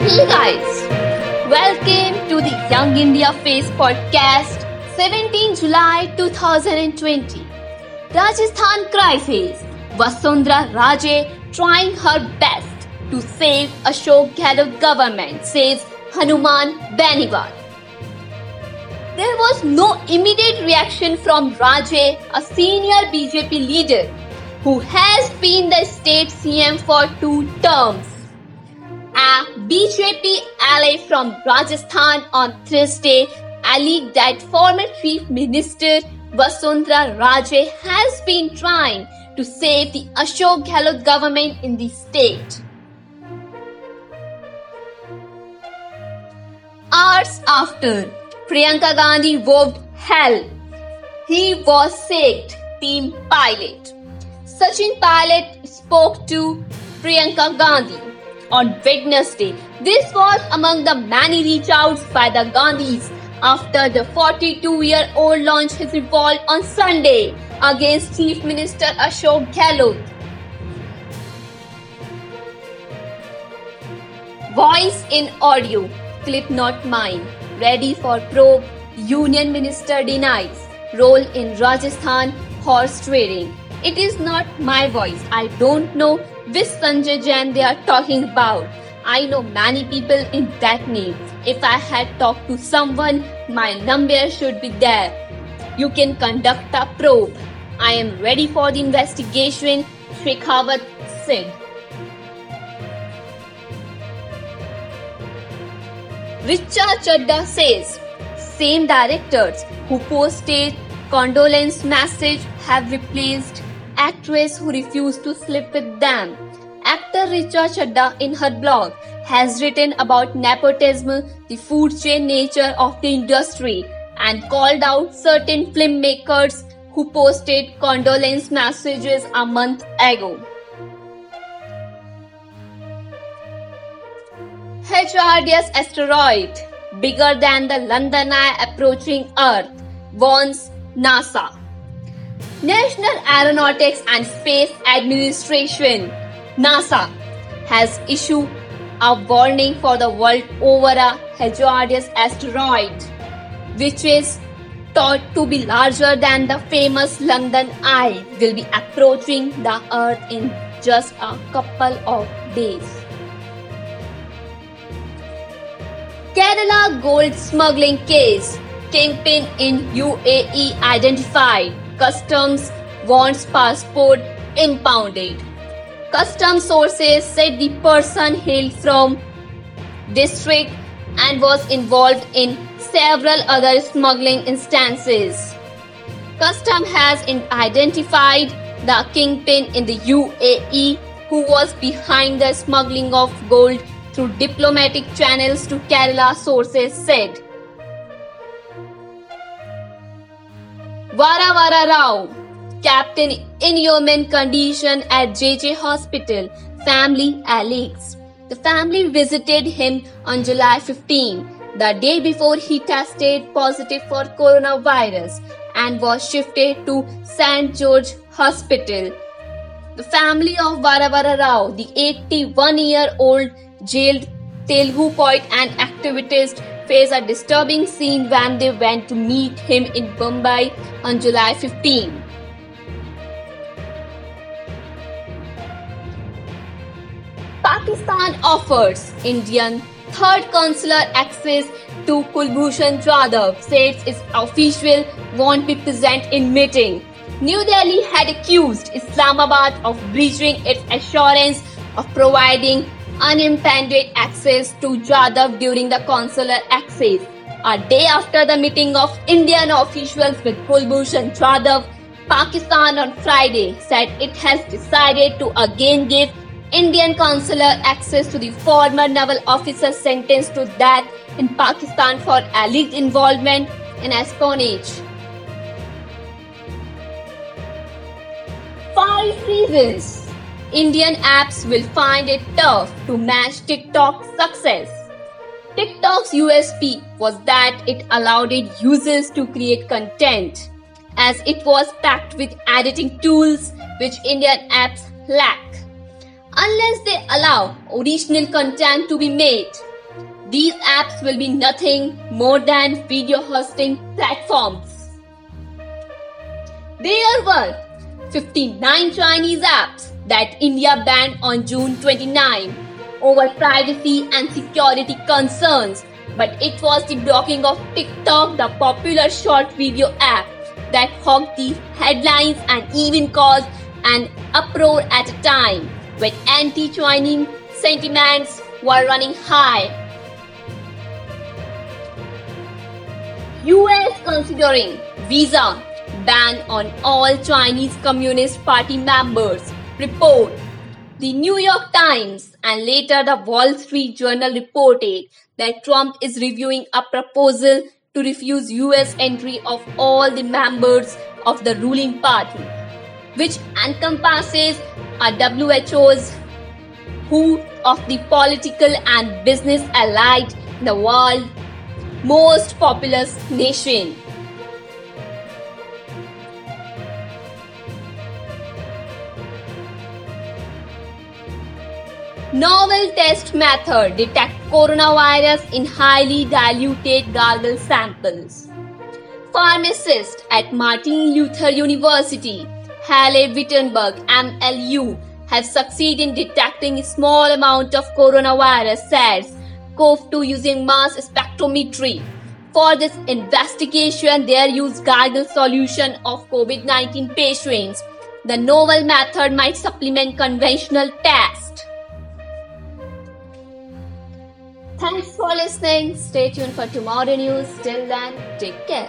Hey guys, welcome to the Young India Face podcast, 17 July 2020. Rajasthan crisis. Vasundhara Raje trying her best to save Ashok Gehlot government, says Hanuman Beniwal. There was no immediate reaction from Raje, a senior BJP leader who has been the state CM for two terms. A BJP ally from Rajasthan on Thursday alleged that former Chief Minister Vasundhara Raje has been trying to save the Ashok Gehlot government in the state. Hours after Priyanka Gandhi vowed hell, he was sacked, team pilot. Sachin Pilot spoke to Priyanka Gandhi on Wednesday. This was among the many reach outs by the Gandhis after the 42 year old launched his revolt on Sunday against Chief Minister Ashok Gehlot. Voice in audio, clip not mine. Ready for probe, Union Minister denies. Role in Rajasthan horse trading. It is not my voice. I don't know which Sanjay Jain they are talking about. I know many people in that name. If I had talked to someone, my number should be there. You can conduct a probe. I am ready for the investigation, Shekhawat said. Richa Chadha says same directors who posted condolence message have replaced actress who refused to sleep with them. Actor Richa Chadha in her blog has written about nepotism, the food chain nature of the industry, and called out certain filmmakers who posted condolence messages a month ago. HRDS asteroid, bigger than the London Eye approaching Earth, warns NASA. National Aeronautics and Space Administration, NASA, has issued a warning for the world over a hazardous asteroid, which is thought to be larger than the famous London Eye, will be approaching the Earth in just a couple of days. Kerala gold smuggling case. Kingpin in UAE identified. Customs wants passport impounded. Custom sources said the person hailed from district and was involved in several other smuggling instances. Custom has identified the kingpin in the UAE who was behind the smuggling of gold through diplomatic channels to Kerala, sources said. Varavara Rao, captain in human condition at JJ Hospital, family alleges. The family visited him on July 15, the day before he tested positive for coronavirus and was shifted to St. George Hospital. The family of Varavara Rao, the 81 year old jailed Telugu poet and activist, faced a disturbing scene when they went to meet him in Mumbai on July 15. Pakistan offers Indian third consular access to Kulbhushan Jadhav, says its official won't be present in meeting. New Delhi had accused Islamabad of breaching its assurance of providing unimpeded access to Jadhav during the consular access. A day after the meeting of Indian officials with Kulbhushan Jadhav, Pakistan on Friday said it has decided to again give Indian consular access to the former naval officer sentenced to death in Pakistan for alleged involvement in espionage. Five reasons Indian apps will find it tough to match TikTok's success. TikTok's USP was that it allowed its users to create content, as it was packed with editing tools which Indian apps lack. Unless they allow original content to be made, These apps will be nothing more than video hosting platforms. There were 59 Chinese apps that India banned on June 29 over privacy and security concerns, but it was the blocking of TikTok, the popular short video app, that hogged the headlines and even caused an uproar at a time when anti-Chinese sentiments were running high. US considering visa ban on all Chinese Communist Party members. Report. The New York Times and later the Wall Street Journal reported that Trump is reviewing a proposal to refuse US entry of all the members of the ruling party, which encompasses a who's who of the political and business allied in the world most populous nation. Novel test method detect coronavirus in highly diluted gargle samples. Pharmacist at Martin Luther University, Halle Wittenberg, MLU, have succeeded in detecting a small amount of coronavirus SARS-CoV-2 using mass spectrometry. For this investigation, they used gargle solution of COVID-19 patients. The novel method might supplement conventional test. Listening. Stay tuned for tomorrow news. Till then, take care.